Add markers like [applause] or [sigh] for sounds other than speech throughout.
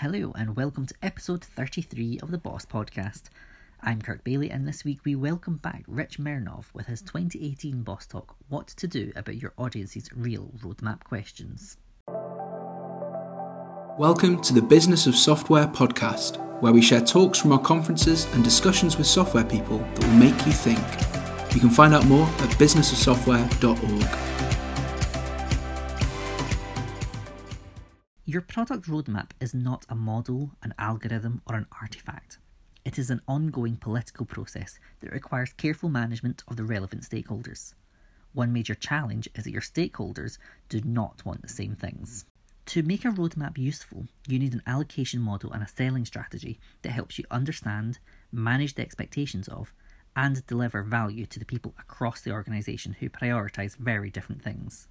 Hello, and welcome to episode 33 of the Boss Podcast. I'm Kirk Bailey, and this week we welcome back Rich Mironov with his 2018 Boss Talk What to Do About Your Audience's Real Roadmap Questions. Welcome to the Business of Software podcast, where we share talks from our conferences and discussions with software people that will make you think. You can find out more at businessofsoftware.org. Your product roadmap is not a model, an algorithm, or an artifact. It is an ongoing political process that requires careful management of the relevant stakeholders. One major challenge is that your stakeholders do not want the same things. To make a roadmap useful, you need an allocation model and a selling strategy that helps you understand, manage the expectations of, and deliver value to the people across the organisation who prioritise very different things.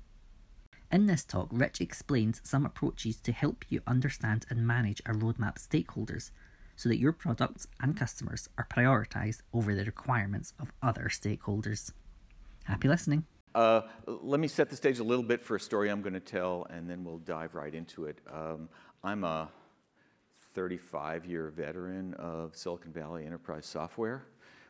In this talk, Rich explains some approaches to help you understand and manage a roadmap stakeholders so that your products and customers are prioritized over the requirements of other stakeholders. Happy listening. Uh, let me set the stage a little bit for a story I'm going to tell, and then we'll dive right into it. Um, I'm a 35 year veteran of Silicon Valley enterprise software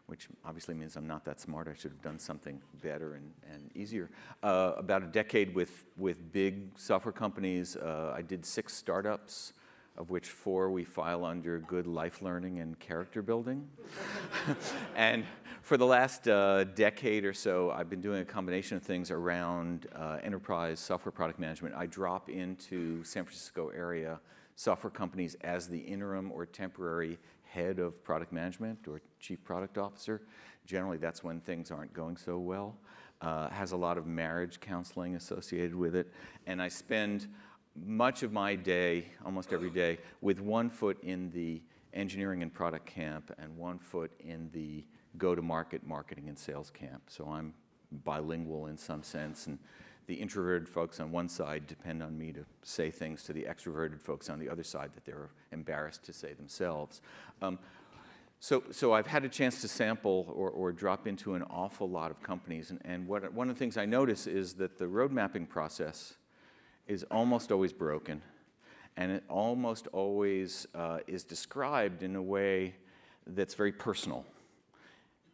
which obviously means I'm not that smart. I should have done something better and, and easier. Uh, about a decade with, with big software companies. Uh, I did six startups, of which four we file under good life learning and character building. [laughs] and for the last uh, decade or so, I've been doing a combination of things around uh, enterprise software product management. I drop into San Francisco area software companies as the interim or temporary head of product management or chief product officer. Generally, that's when things aren't going so well. Uh, has a lot of marriage counseling associated with it. And I spend much of my day, almost every day, with one foot in the engineering and product camp and one foot in the go to market marketing and sales camp. So I'm bilingual in some sense. And the introverted folks on one side depend on me to say things to the extroverted folks on the other side that they're embarrassed to say themselves. Um, so, so I've had a chance to sample or, or drop into an awful lot of companies, and, and what, one of the things I notice is that the road mapping process is almost always broken, and it almost always uh, is described in a way that's very personal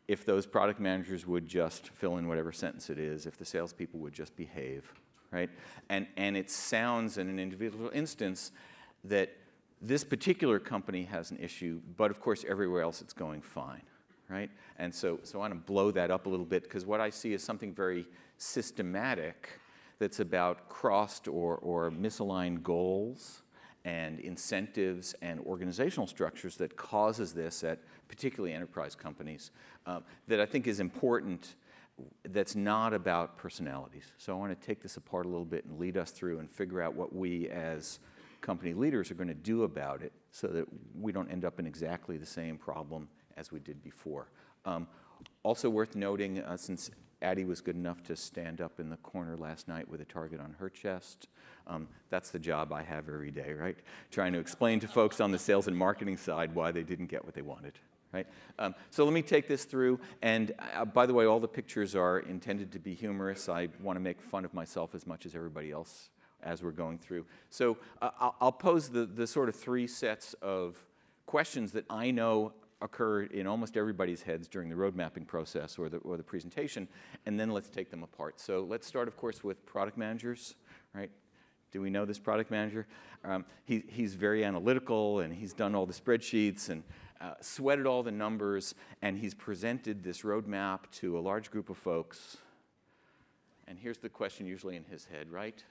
if those product managers would just fill in whatever sentence it is, if the salespeople would just behave, right? And, and it sounds in an individual instance that this particular company has an issue, but of course everywhere else it's going fine, right? And so, so I want to blow that up a little bit because what I see is something very systematic that's about crossed or, or misaligned goals and incentives and organizational structures that causes this at particularly enterprise companies uh, that I think is important that's not about personalities. So I want to take this apart a little bit and lead us through and figure out what we as company leaders are going to do about it so that we don't end up in exactly the same problem as we did before. Um, also worth noting, uh, since Addie was good enough to stand up in the corner last night with a target on her chest. Um, that's the job I have every day, right? Trying to explain to folks on the sales and marketing side why they didn't get what they wanted. Right? Um, so let me take this through. And uh, by the way, all the pictures are intended to be humorous. I want to make fun of myself as much as everybody else as we're going through. So uh, I'll, pose the, the sort of three sets of questions that I know occur in almost everybody's heads during the road mapping process or the, or the presentation, and then let's take them apart. So let's start, of course, with product managers, right? Do we know this product manager? Um, he, he's very analytical, and he's done all the spreadsheets and uh, sweated all the numbers, and he's presented this roadmap to a large group of folks. And here's the question usually in his head, right?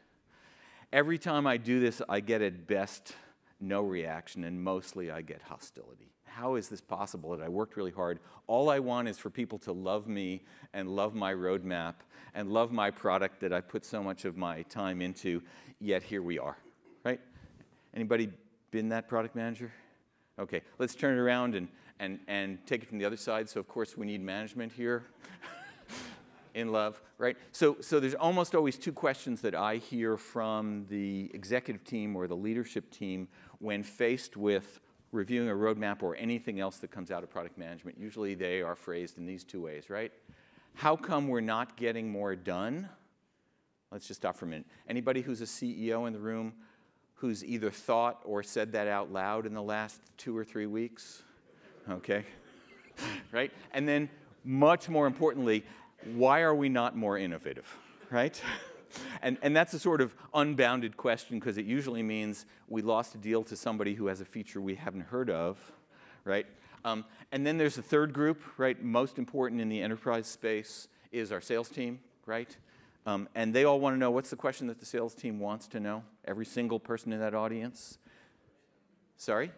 Every time I do this, I get at best no reaction, and mostly I get hostility how is this possible that I worked really hard? All I want is for people to love me and love my roadmap and love my product that I put so much of my time into, yet here we are, right? Anybody been that product manager? Okay, let's turn it around and, and, and take it from the other side. So, of course, we need management here. [laughs] in love, right? So, so there's almost always two questions that I hear from the executive team or the leadership team when faced with reviewing a roadmap or anything else that comes out of product management, usually they are phrased in these two ways, right? How come we're not getting more done? Let's just stop for a minute. Anybody who's a CEO in the room who's either thought or said that out loud in the last two or three weeks? Okay. [laughs] right? And then, much more importantly, why are we not more innovative? Right? [laughs] And, and that's a sort of unbounded question because it usually means we lost a deal to somebody who has a feature we haven't heard of, right? Um, and then there's a third group, right? Most important in the enterprise space is our sales team, right? Um, and they all want to know what's the question that the sales team wants to know? Every single person in that audience? Sorry?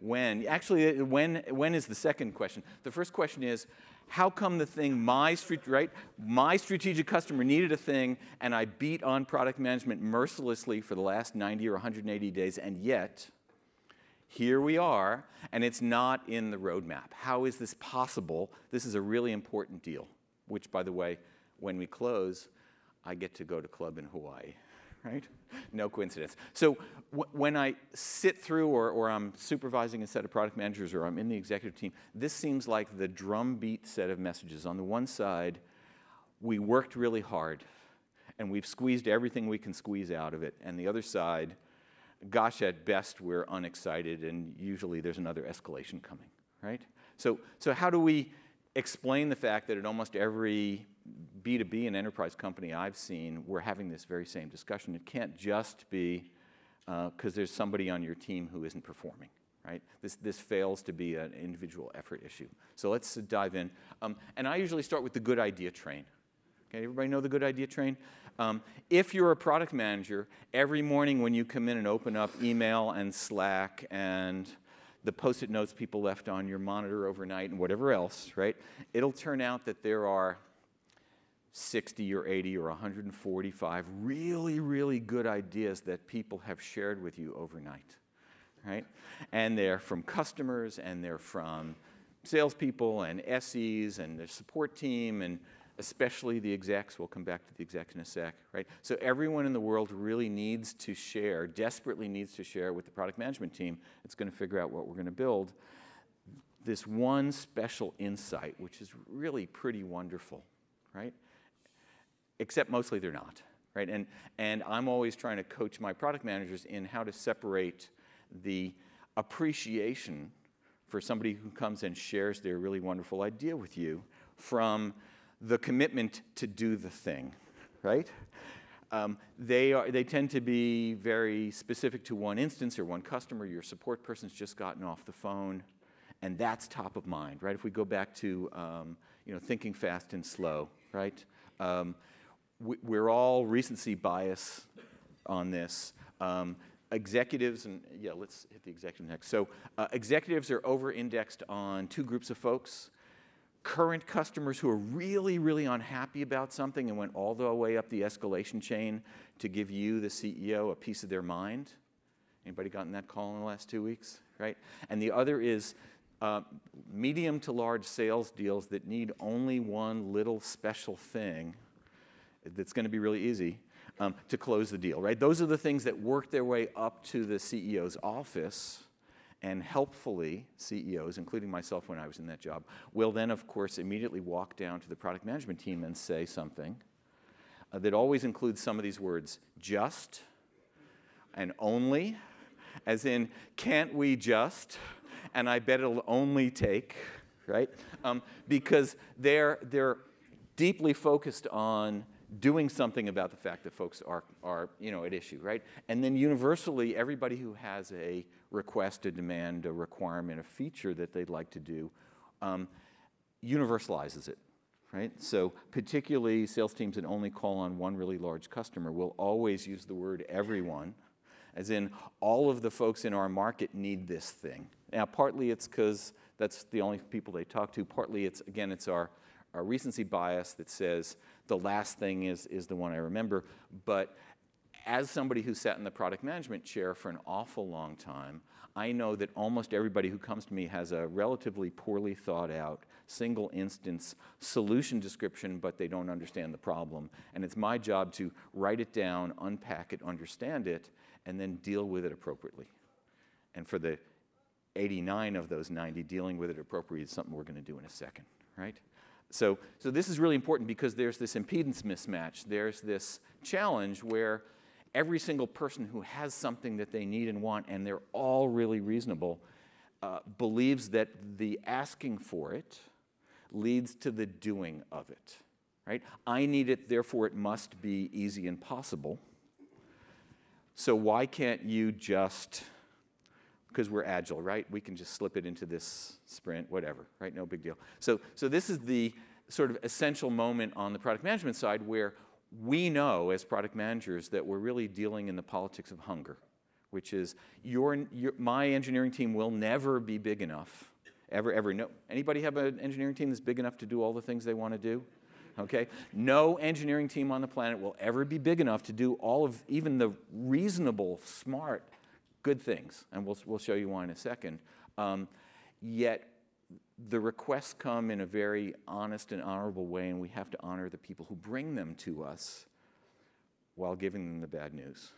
When? Actually, uh, when, when is the second question? The first question is, how come the thing my right my strategic customer needed a thing and I beat on product management mercilessly for the last 90 or 180 days and yet here we are and it's not in the roadmap. How is this possible? This is a really important deal, which by the way when we close, I get to go to club in Hawaii, right? [laughs] No coincidence. So when I sit through or, or I'm supervising a set of product managers or I'm in the executive team, this seems like the drumbeat set of messages. On the one side, we worked really hard and we've squeezed everything we can squeeze out of it. And the other side, gosh, at best we're unexcited and usually there's another escalation coming, right? So, so how do we explain the fact that at almost every B2B and enterprise company I've seen, we're having this very same discussion. It can't just be because uh, there's somebody on your team who isn't performing, right? This, this fails to be an individual effort issue. So let's dive in. Um, and I usually start with the good idea train. Okay, everybody know the good idea train? Um, if you're a product manager, every morning when you come in and open up email and Slack and the post-it notes people left on your monitor overnight and whatever else, right? It'll turn out that there are 60 or 80 or 145 really, really good ideas that people have shared with you overnight, right? And they're from customers and they're from salespeople and SEs and the support team and especially the execs. We'll come back to the execs in a sec, right? So everyone in the world really needs to share, desperately needs to share with the product management team that's going to figure out what we're going to build this one special insight, which is really pretty wonderful, right? Except mostly they're not, right? And, and I'm always trying to coach my product managers in how to separate the appreciation for somebody who comes and shares their really wonderful idea with you from the commitment to do the thing, right? Um, they, are, they tend to be very specific to one instance or one customer. Your support person's just gotten off the phone, and that's top of mind, right? If we go back to um, you know, thinking fast and slow, right? Um, we're all recency bias on this. Um, executives, and yeah, let's hit the executive next. So, uh, executives are over indexed on two groups of folks current customers who are really, really unhappy about something and went all the way up the escalation chain to give you, the CEO, a piece of their mind. Anybody gotten that call in the last two weeks? Right? And the other is uh, medium to large sales deals that need only one little special thing that's going to be really easy um, to close the deal, right? Those are the things that work their way up to the CEO's office. And helpfully, CEOs, including myself when I was in that job, will then, of course, immediately walk down to the product management team and say something uh, that always includes some of these words just and only, as in, can't we just? And I bet it'll only take, right? Um, because they're, they're deeply focused on doing something about the fact that folks are, are you know, at issue, right? And then universally, everybody who has a request, a demand, a requirement, a feature that they'd like to do, um, universalizes it, right? So particularly sales teams that only call on one really large customer will always use the word everyone, as in all of the folks in our market need this thing. Now, partly it's because that's the only people they talk to. Partly it's, again, it's our, our recency bias that says, the last thing is, is the one I remember. But as somebody who sat in the product management chair for an awful long time, I know that almost everybody who comes to me has a relatively poorly thought out, single instance solution description, but they don't understand the problem. And it's my job to write it down, unpack it, understand it, and then deal with it appropriately. And for the 89 of those 90, dealing with it appropriately is something we're going to do in a second, right? So, so this is really important because there's this impedance mismatch. There's this challenge where every single person who has something that they need and want, and they're all really reasonable, uh, believes that the asking for it leads to the doing of it. Right? I need it, therefore it must be easy and possible. So why can't you just because we're agile, right? We can just slip it into this sprint, whatever, right? No big deal. So, so this is the sort of essential moment on the product management side where we know as product managers that we're really dealing in the politics of hunger, which is your, your, my engineering team will never be big enough, ever, ever. No, anybody have an engineering team that's big enough to do all the things they want to do? Okay? No engineering team on the planet will ever be big enough to do all of even the reasonable, smart, good things. And we'll, we'll show you why in a second. Um, yet the requests come in a very honest and honorable way, and we have to honor the people who bring them to us while giving them the bad news.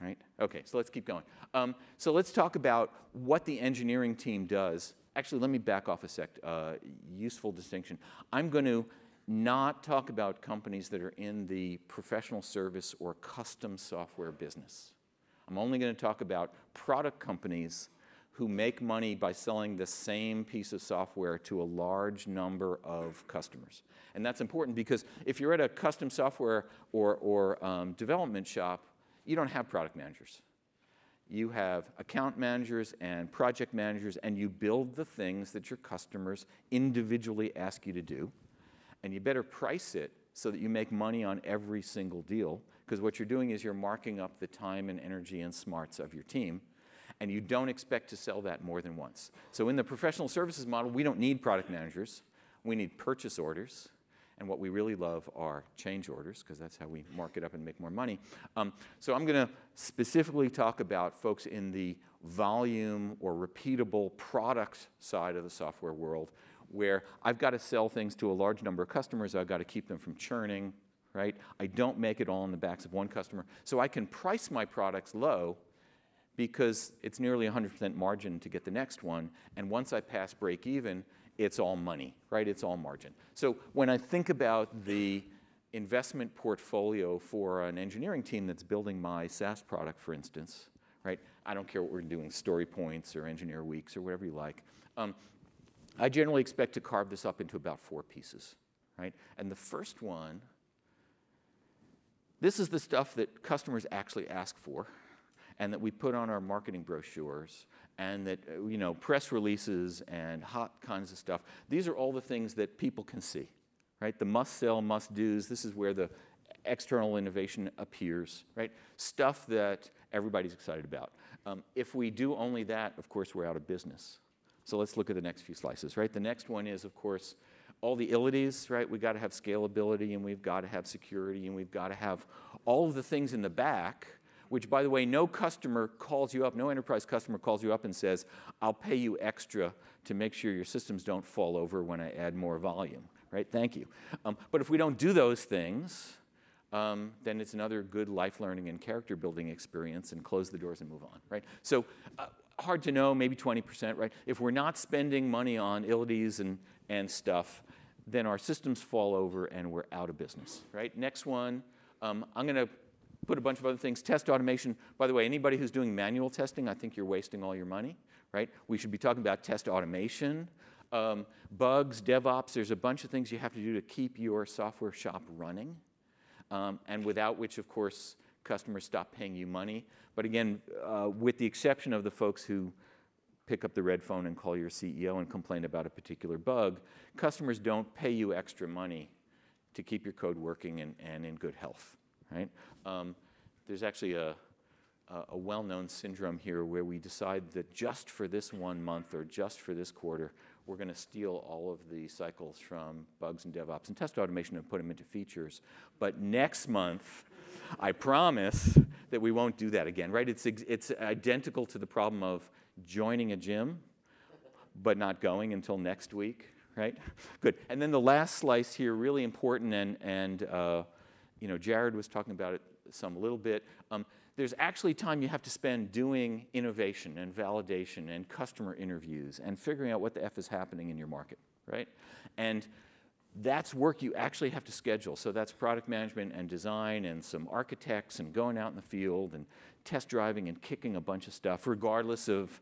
Right? Okay, so let's keep going. Um, so let's talk about what the engineering team does. Actually, let me back off a sec. Uh, useful distinction. I'm going to not talk about companies that are in the professional service or custom software business. I'm only going to talk about product companies who make money by selling the same piece of software to a large number of customers. And that's important because if you're at a custom software or, or um, development shop, you don't have product managers. You have account managers and project managers, and you build the things that your customers individually ask you to do. And you better price it so that you make money on every single deal, because what you're doing is you're marking up the time and energy and smarts of your team and you don't expect to sell that more than once. So in the professional services model, we don't need product managers. We need purchase orders. And what we really love are change orders, because that's how we mark it up and make more money. Um, so I'm going to specifically talk about folks in the volume or repeatable product side of the software world, where I've got to sell things to a large number of customers. I've got to keep them from churning, right? I don't make it all on the backs of one customer. So I can price my products low because it's nearly 100% margin to get the next one. And once I pass break even, it's all money, right? It's all margin. So when I think about the investment portfolio for an engineering team that's building my SaaS product, for instance, right? I don't care what we're doing, story points or engineer weeks or whatever you like. Um, I generally expect to carve this up into about four pieces, right? And the first one, this is the stuff that customers actually ask for and that we put on our marketing brochures and that, uh, you know, press releases and hot kinds of stuff. These are all the things that people can see, right? The must sell, must do's. This is where the external innovation appears, right? Stuff that everybody's excited about. Um, if we do only that, of course, we're out of business. So let's look at the next few slices, right? The next one is, of course, all the illities, right? We've got to have scalability and we've got to have security and we've got to have all of the things in the back which by the way, no customer calls you up, no enterprise customer calls you up and says, I'll pay you extra to make sure your systems don't fall over when I add more volume, right? Thank you. Um, but if we don't do those things, um, then it's another good life learning and character building experience and close the doors and move on, right? So uh, hard to know, maybe 20%, right? If we're not spending money on illities and, and stuff, then our systems fall over and we're out of business, right? Next one, um, I'm going to put a bunch of other things. Test automation. By the way, anybody who's doing manual testing, I think you're wasting all your money, right? We should be talking about test automation, um, bugs, DevOps. There's a bunch of things you have to do to keep your software shop running, um, and without which, of course, customers stop paying you money. But again, uh, with the exception of the folks who pick up the red phone and call your CEO and complain about a particular bug, customers don't pay you extra money to keep your code working and, and in good health right? Um, there's actually a, a well-known syndrome here where we decide that just for this one month or just for this quarter, we're going to steal all of the cycles from bugs and DevOps and test automation and put them into features. But next month, I promise that we won't do that again, right? It's, it's identical to the problem of joining a gym, but not going until next week, right? Good. And then the last slice here, really important and, and uh, you know, Jared was talking about it some little bit. Um, there's actually time you have to spend doing innovation and validation and customer interviews and figuring out what the F is happening in your market, right? And that's work you actually have to schedule. So that's product management and design and some architects and going out in the field and test driving and kicking a bunch of stuff, regardless of,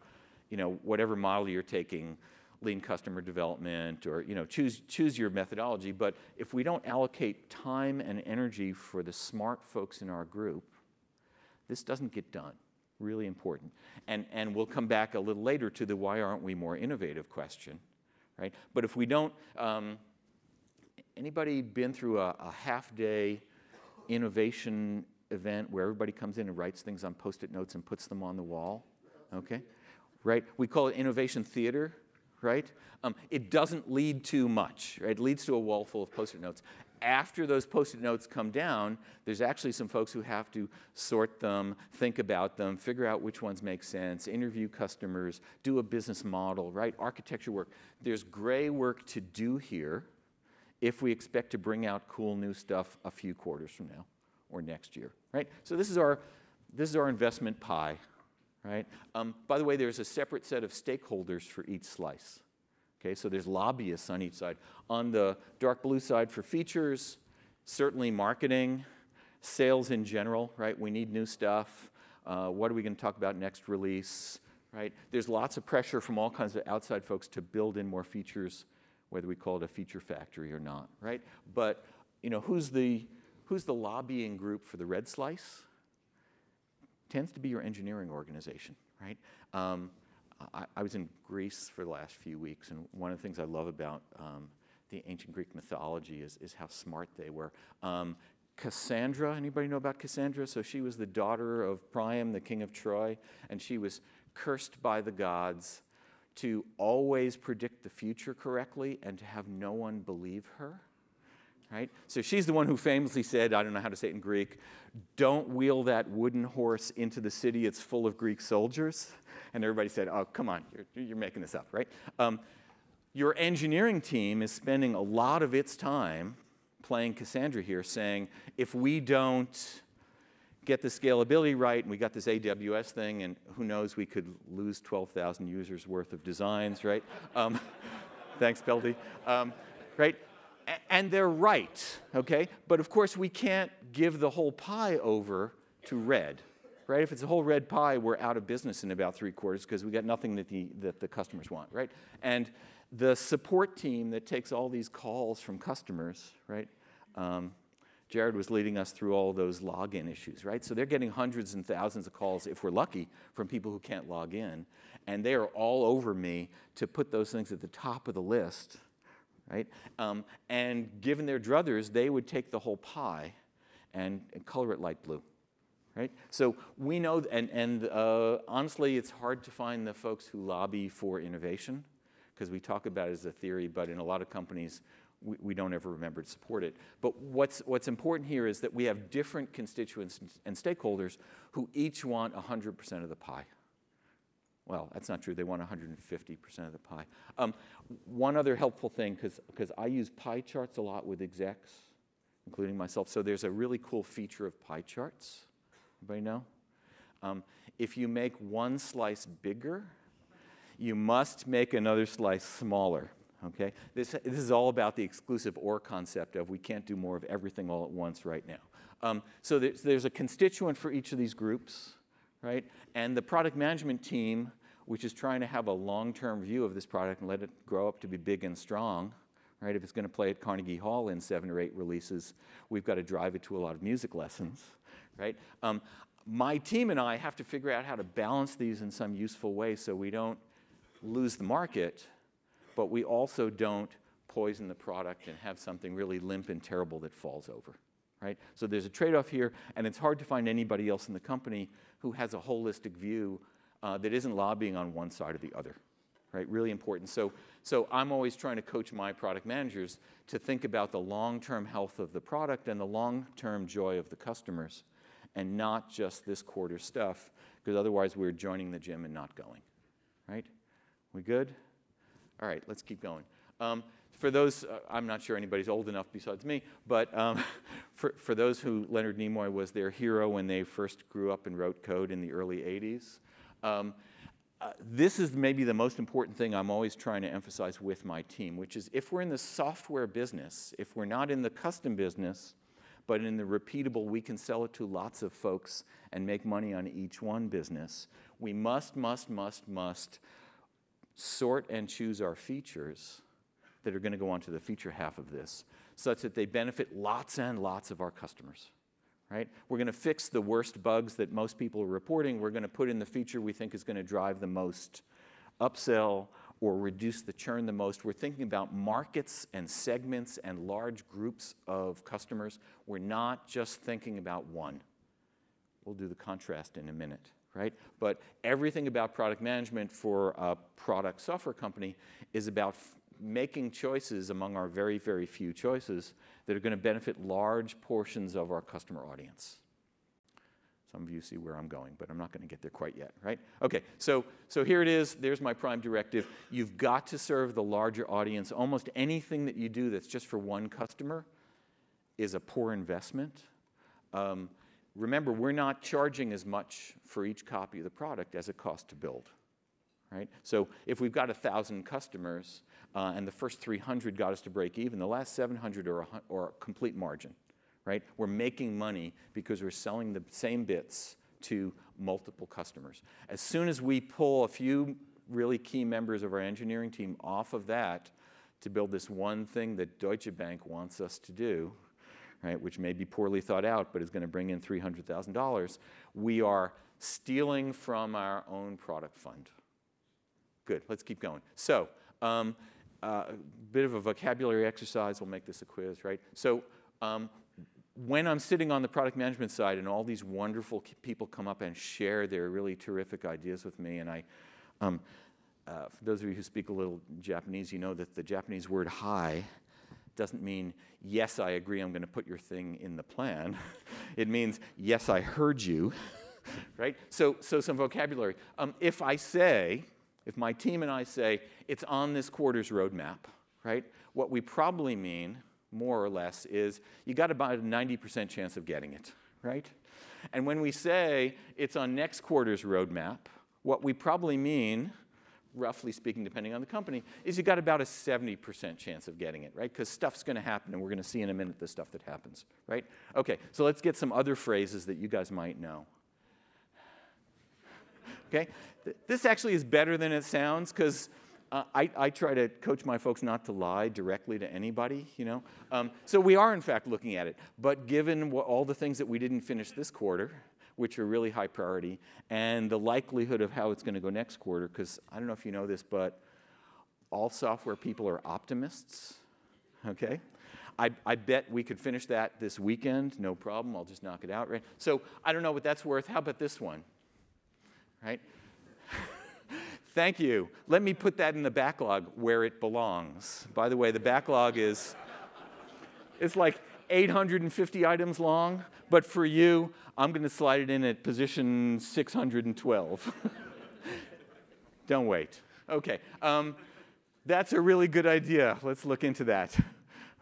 you know, whatever model you're taking, lean customer development or, you know, choose, choose your methodology. But if we don't allocate time and energy for the smart folks in our group, this doesn't get done. Really important. And, and we'll come back a little later to the why aren't we more innovative question, right? But if we don't, um, Anybody been through a, a half day innovation event where everybody comes in and writes things on post it notes and puts them on the wall? Okay? Right? We call it innovation theater, right? Um, it doesn't lead to much, right? It leads to a wall full of post it notes. After those post it notes come down, there's actually some folks who have to sort them, think about them, figure out which ones make sense, interview customers, do a business model, right? Architecture work. There's gray work to do here if we expect to bring out cool new stuff a few quarters from now or next year, right? So this is our, this is our investment pie, right? Um, by the way, there's a separate set of stakeholders for each slice. Okay, so there's lobbyists on each side. On the dark blue side for features, certainly marketing, sales in general, right? We need new stuff. Uh, what are we going to talk about next release, right? There's lots of pressure from all kinds of outside folks to build in more features whether we call it a feature factory or not, right? But you know, who's the who's the lobbying group for the red slice? Tends to be your engineering organization, right? Um, I, I, was in Greece for the last few weeks, and one of the things I love about um, the ancient Greek mythology is, is how smart they were. Um, Cassandra, anybody know about Cassandra? So she was the daughter of Priam, the king of Troy, and she was cursed by the gods to always predict the future correctly and to have no one believe her. Right? So she's the one who famously said, I don't know how to say it in Greek, don't wheel that wooden horse into the city, it's full of Greek soldiers. And everybody said, oh, come on, you're, you're making this up, right? Um, your engineering team is spending a lot of its time playing Cassandra here, saying, if we don't get the scalability right, and we got this AWS thing, and who knows, we could lose 12,000 users worth of designs, right? Um, [laughs] thanks, Pelty. Um, right? And they're right, okay? But of course, we can't give the whole pie over to red, right? If it's a whole red pie, we're out of business in about three quarters because we got nothing that the, that the customers want, right? And the support team that takes all these calls from customers, right? Um, Jared was leading us through all those login issues, right? So they're getting hundreds and thousands of calls, if we're lucky, from people who can't log in. And they are all over me to put those things at the top of the list, right? Um, and given their druthers, they would take the whole pie and, and color it light blue. Right? So we know, and, and uh, honestly, it's hard to find the folks who lobby for innovation because we talk about it as a theory, but in a lot of companies, we, we don't ever remember to support it. But what's, what's important here is that we have different constituents and stakeholders who each want 100% of the pie. Well, that's not true. They want 150% of the pie. Um, one other helpful thing, because I use pie charts a lot with execs, including myself. So there's a really cool feature of pie charts. Anybody know? Um, if you make one slice bigger, you must make another slice smaller. Okay? This, this is all about the exclusive or concept of we can't do more of everything all at once right now. Um, so there's, there's a constituent for each of these groups, right? And the product management team, which is trying to have a long-term view of this product and let it grow up to be big and strong, right? If it's going to play at Carnegie Hall in seven or eight releases, we've got to drive it to a lot of music lessons, right? Um, my team and I have to figure out how to balance these in some useful way so we don't lose the market but we also don't poison the product and have something really limp and terrible that falls over. Right? So there's a trade off here, and it's hard to find anybody else in the company who has a holistic view uh, that isn't lobbying on one side or the other. Right? Really important. So, so I'm always trying to coach my product managers to think about the long term health of the product and the long term joy of the customers, and not just this quarter stuff, because otherwise we're joining the gym and not going. Right? We good? All right, let's keep going. Um, for those, uh, I'm not sure anybody's old enough besides me, but um, [laughs] for, for those who Leonard Nimoy was their hero when they first grew up and wrote code in the early 80s, um, uh, this is maybe the most important thing I'm always trying to emphasize with my team, which is if we're in the software business, if we're not in the custom business, but in the repeatable, we can sell it to lots of folks and make money on each one business, we must, must, must, must sort and choose our features that are going to go onto the feature half of this such that they benefit lots and lots of our customers right? We're going to fix the worst bugs that most people are reporting. We're going to put in the feature we think is going to drive the most upsell or reduce the churn the most. We're thinking about markets and segments and large groups of customers. We're not just thinking about one. We'll do the contrast in a minute, right? But everything about product management for a product software company is about making choices among our very, very few choices that are going to benefit large portions of our customer audience. Some of you see where I'm going, but I'm not going to get there quite yet, right? Okay, so, so here it is. There's my prime directive. You've got to serve the larger audience. Almost anything that you do that's just for one customer is a poor investment. Um, remember, we're not charging as much for each copy of the product as it costs to build right? So if we've got 1,000 customers uh, and the first 300 got us to break even, the last 700 are a, are a complete margin, right? We're making money because we're selling the same bits to multiple customers. As soon as we pull a few really key members of our engineering team off of that to build this one thing that Deutsche Bank wants us to do, right, which may be poorly thought out but is going to bring in $300,000, we are stealing from our own product fund. Good, let's keep going. So, um, a uh, bit of a vocabulary exercise. We'll make this a quiz, right? So, um, when I'm sitting on the product management side and all these wonderful people come up and share their really terrific ideas with me, and I, um, uh, for those of you who speak a little Japanese, you know that the Japanese word hi doesn't mean, yes, I agree, I'm going to put your thing in the plan. [laughs] it means, yes, I heard you, [laughs] right? So, so some vocabulary. Um, if I say, if my team and I say it's on this quarter's roadmap, right, what we probably mean, more or less, is you got about a 90% chance of getting it, right? And when we say it's on next quarter's roadmap, what we probably mean, roughly speaking, depending on the company, is you got about a 70% chance of getting it, right? Because stuff's going to happen, and we're going to see in a minute the stuff that happens, right? Okay, so let's get some other phrases that you guys might know. Okay? This actually is better than it sounds because uh, I, I, try to coach my folks not to lie directly to anybody, you know. Um, so we are in fact looking at it, but given what, all the things that we didn't finish this quarter, which are really high priority, and the likelihood of how it's going to go next quarter, because I don't know if you know this, but all software people are optimists. Okay. I, I, bet we could finish that this weekend, no problem. I'll just knock it out, right? So I don't know what that's worth. How about this one? Right? [laughs] Thank you. Let me put that in the backlog where it belongs. By the way, the backlog is it's like 850 items long, but for you, I'm going to slide it in at position 612. [laughs] Don't wait. Okay. Um, that's a really good idea. Let's look into that.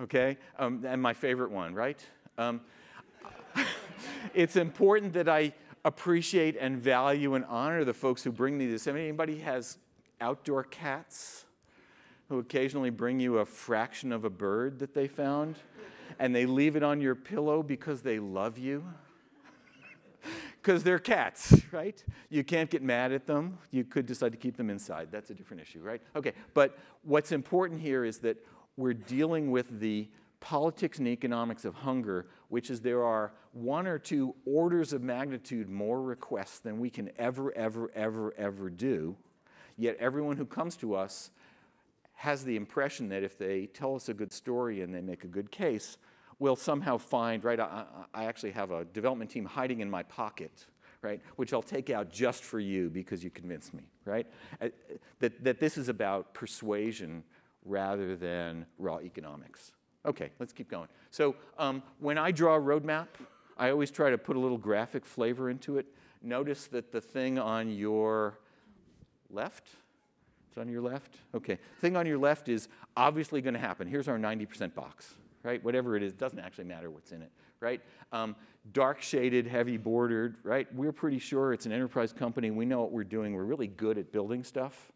Okay? Um, and my favorite one, right? Um, [laughs] it's important that I appreciate and value and honor the folks who bring me this. Anybody has outdoor cats who occasionally bring you a fraction of a bird that they found and they leave it on your pillow because they love you? Because they're cats, right? You can't get mad at them. You could decide to keep them inside. That's a different issue, right? Okay, but what's important here is that we're dealing with the politics and economics of hunger, which is there are one or two orders of magnitude more requests than we can ever, ever, ever, ever do. Yet everyone who comes to us has the impression that if they tell us a good story and they make a good case, we'll somehow find, right? I, I actually have a development team hiding in my pocket, right? Which I'll take out just for you because you convinced me, right? Uh, that, that this is about persuasion rather than raw economics. Okay, let's keep going. So um, when I draw a roadmap, I always try to put a little graphic flavor into it. Notice that the thing on your left, it's on your left? Okay, thing on your left is obviously going to happen. Here's our 90% box, right? Whatever it is, doesn't actually matter what's in it, right? Um, dark shaded, heavy bordered, right? We're pretty sure it's an enterprise company. We know what we're doing. We're really good at building stuff.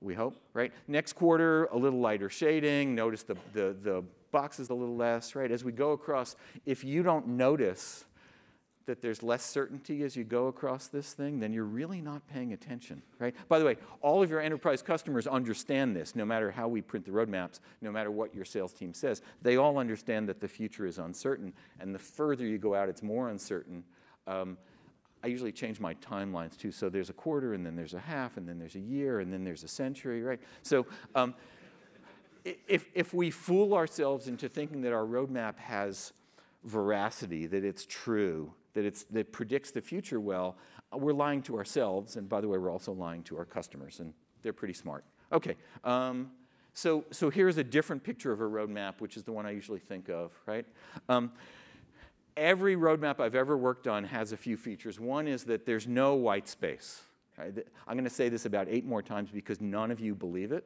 We hope, right? Next quarter, a little lighter shading. Notice the, the, the box is a little less, right? As we go across, if you don't notice that there's less certainty as you go across this thing, then you're really not paying attention, right? By the way, all of your enterprise customers understand this, no matter how we print the roadmaps, no matter what your sales team says. They all understand that the future is uncertain, and the further you go out, it's more uncertain. Um, I usually change my timelines too. So there's a quarter, and then there's a half, and then there's a year, and then there's a century, right? So um, if, if we fool ourselves into thinking that our roadmap has veracity, that it's true, that, it's, that predicts the future well, we're lying to ourselves. And by the way, we're also lying to our customers, and they're pretty smart. Okay, um, so, so here's a different picture of a roadmap, which is the one I usually think of, right? Um, every roadmap I've ever worked on has a few features. One is that there's no white space. I'm going to say this about eight more times because none of you believe it.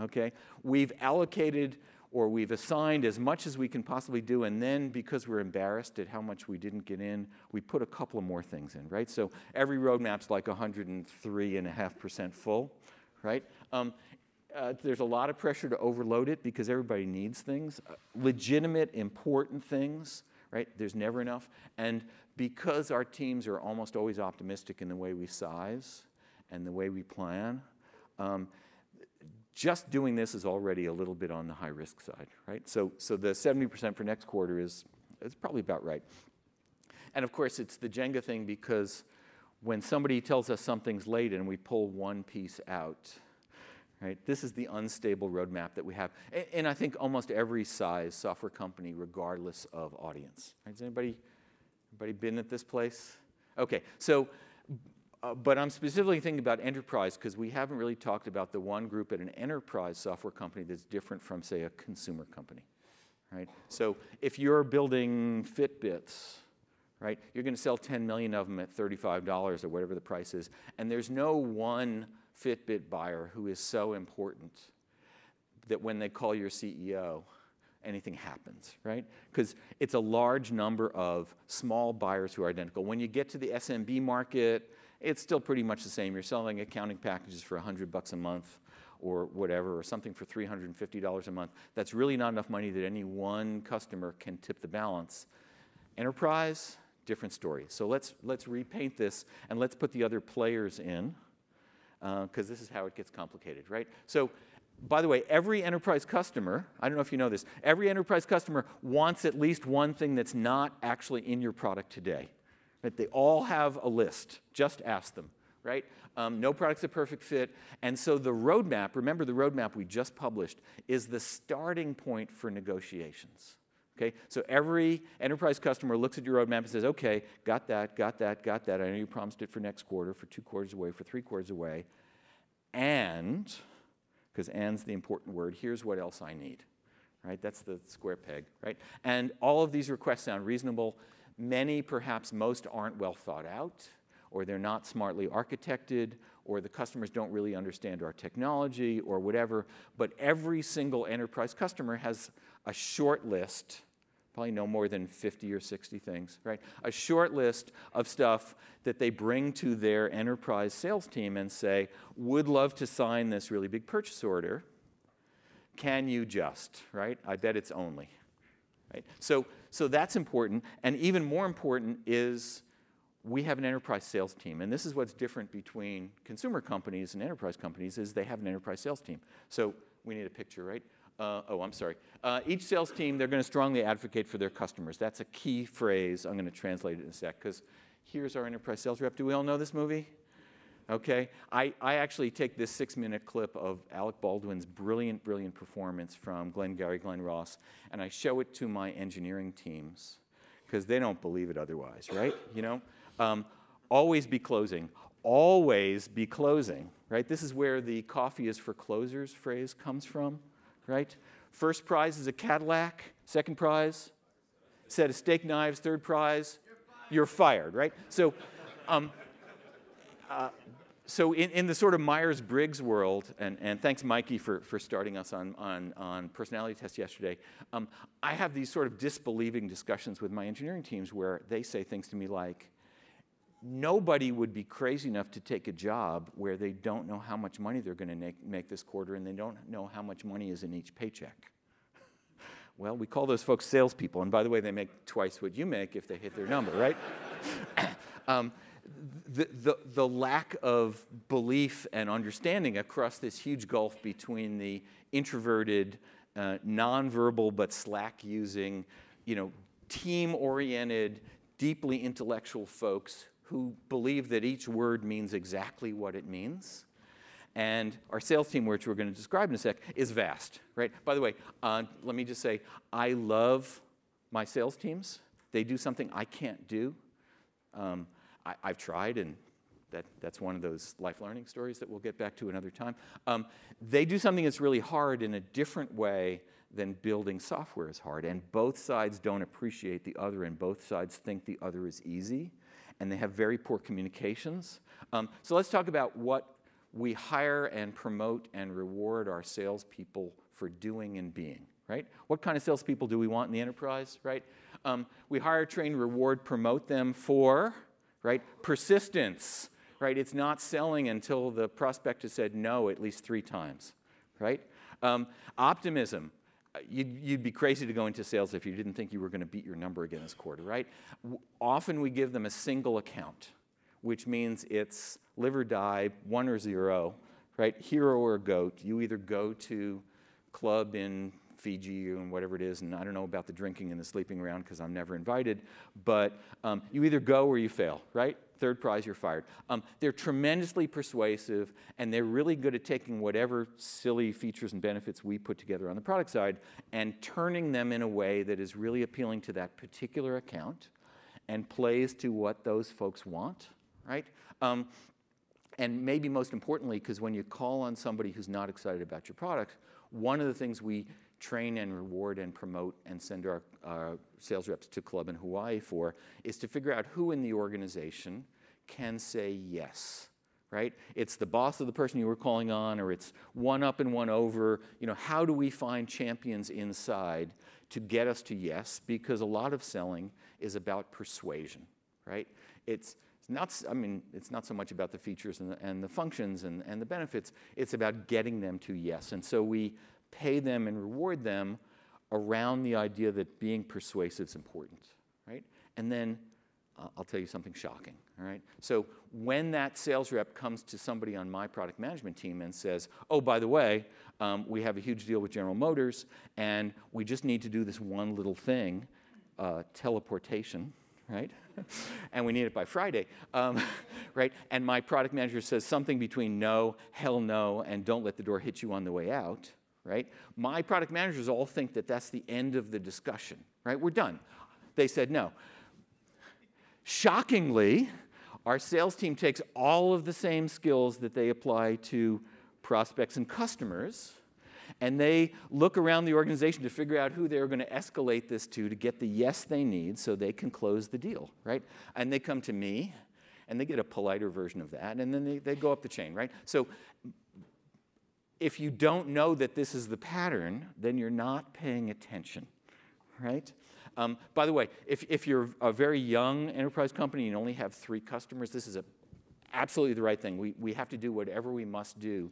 Okay? We've allocated or we've assigned as much as we can possibly do, and then because we're embarrassed at how much we didn't get in, we put a couple of more things in, right? So every roadmap's like 103.5% full, right? Um, uh, there's a lot of pressure to overload it because everybody needs things, uh, legitimate, important things, right? There's never enough. And because our teams are almost always optimistic in the way we size and the way we plan, um, just doing this is already a little bit on the high risk side, right? So, so the 70% for next quarter is, is probably about right. And of course, it's the Jenga thing because when somebody tells us something's late and we pull one piece out, right, this is the unstable roadmap that we have. And, and I think almost every size software company, regardless of audience. Right? Has anybody, anybody been at this place? Okay, so uh, but I'm specifically thinking about enterprise because we haven't really talked about the one group at an enterprise software company that's different from, say, a consumer company, right? So if you're building Fitbits, right, you're going to sell 10 million of them at $35 or whatever the price is, and there's no one Fitbit buyer who is so important that when they call your CEO, anything happens, right? Because it's a large number of small buyers who are identical. When you get to the SMB market, it's still pretty much the same. You're selling accounting packages for 100 bucks a month or whatever, or something for $350 a month. That's really not enough money that any one customer can tip the balance. Enterprise, different story. So let's, let's repaint this and let's put the other players in because uh, this is how it gets complicated, right? So by the way, every enterprise customer, I don't know if you know this, every enterprise customer wants at least one thing that's not actually in your product today. Right? They all have a list. Just ask them, right? Um, no product's a perfect fit. And so the roadmap, remember the roadmap we just published, is the starting point for negotiations. Okay? So every enterprise customer looks at your roadmap and says, okay, got that, got that, got that. I know you promised it for next quarter, for two quarters away, for three quarters away. And, because and's the important word, here's what else I need. Right? That's the square peg, right? And all of these requests sound reasonable. Many, perhaps most, aren't well thought out, or they're not smartly architected, or the customers don't really understand our technology, or whatever. But every single enterprise customer has a short list, probably no more than 50 or 60 things, right? A short list of stuff that they bring to their enterprise sales team and say, would love to sign this really big purchase order. Can you just, right? I bet it's only. Right? So, so that's important. And even more important is we have an enterprise sales team. And this is what's different between consumer companies and enterprise companies is they have an enterprise sales team. So we need a picture, right? Uh, oh, I'm sorry. Uh, each sales team, they're going to strongly advocate for their customers. That's a key phrase. I'm going to translate it in a sec because here's our enterprise sales rep. Do we all know this movie? Okay? I, I actually take this six minute clip of Alec Baldwin's brilliant, brilliant performance from Glenn Gary, Glen Ross, and I show it to my engineering teams because they don't believe it otherwise, right? You know? Um, always be closing. Always be closing, right? This is where the coffee is for closers phrase comes from, right? First prize is a Cadillac. Second prize, set of steak knives. Third prize, you're fired, you're fired right? So, um, uh, so in, in the sort of Myers-Briggs world, and, and thanks Mikey for, for starting us on, on, on personality tests yesterday, um, I have these sort of disbelieving discussions with my engineering teams where they say things to me like, nobody would be crazy enough to take a job where they don't know how much money they're going to make, make this quarter and they don't know how much money is in each paycheck. [laughs] well, we call those folks salespeople, and by the way, they make twice what you make if they hit their number, right? [coughs] um, the, the, the, lack of belief and understanding across this huge gulf between the introverted, uh, nonverbal but slack using, you know, team oriented, deeply intellectual folks who believe that each word means exactly what it means. And our sales team, which we're going to describe in a sec, is vast, right? By the way, uh, let me just say, I love my sales teams. They do something I can't do. Um, I, have tried, and that, that's one of those life learning stories that we'll get back to another time. Um, they do something that's really hard in a different way than building software is hard. And both sides don't appreciate the other, and both sides think the other is easy, and they have very poor communications. Um, so let's talk about what we hire and promote and reward our salespeople for doing and being, right? What kind of salespeople do we want in the enterprise, right? Um, we hire, train, reward, promote them for right? Persistence, right? It's not selling until the prospect has said no at least three times, right? Um, optimism. You'd, you'd, be crazy to go into sales if you didn't think you were going to beat your number again this quarter, right? Often we give them a single account, which means it's live or die, one or zero, right? Hero or goat. You either go to club in Fiji and whatever it is, and I don't know about the drinking and the sleeping around because I'm never invited, but um, you either go or you fail, right? Third prize, you're fired. Um, they're tremendously persuasive, and they're really good at taking whatever silly features and benefits we put together on the product side and turning them in a way that is really appealing to that particular account and plays to what those folks want, right? Um, and maybe most importantly, because when you call on somebody who's not excited about your product, one of the things we train and reward and promote and send our, sales reps to club in Hawaii for is to figure out who in the organization can say yes right? It's the boss of the person you were calling on, or it's one up and one over. You know, how do we find champions inside to get us to yes? Because a lot of selling is about persuasion, right? It's, it's not, I mean, it's not so much about the features and the, and the functions and, and the benefits, it's about getting them to yes. And so we pay them and reward them around the idea that being persuasive is important, right? And then uh, I'll tell you something shocking, all right? So when that sales rep comes to somebody on my product management team and says, oh, by the way, um, we have a huge deal with General Motors, and we just need to do this one little thing, uh, teleportation, right? [laughs] and we need it by Friday, um, [laughs] right? And my product manager says something between no, hell no, and don't let the door hit you on the way out, right? My product managers all think that that's the end of the discussion, right? We're done. They said no. Shockingly, our sales team takes all of the same skills that they apply to prospects and customers, and they look around the organization to figure out who they're going to escalate this to to get the yes they need so they can close the deal, right? And they come to me, and they get a politer version of that, and then they, they go up the chain, right? So if you don't know that this is the pattern, then you're not paying attention, right? Um, by the way, if, if you're a very young enterprise company and only have three customers, this is a, absolutely the right thing. We, we have to do whatever we must do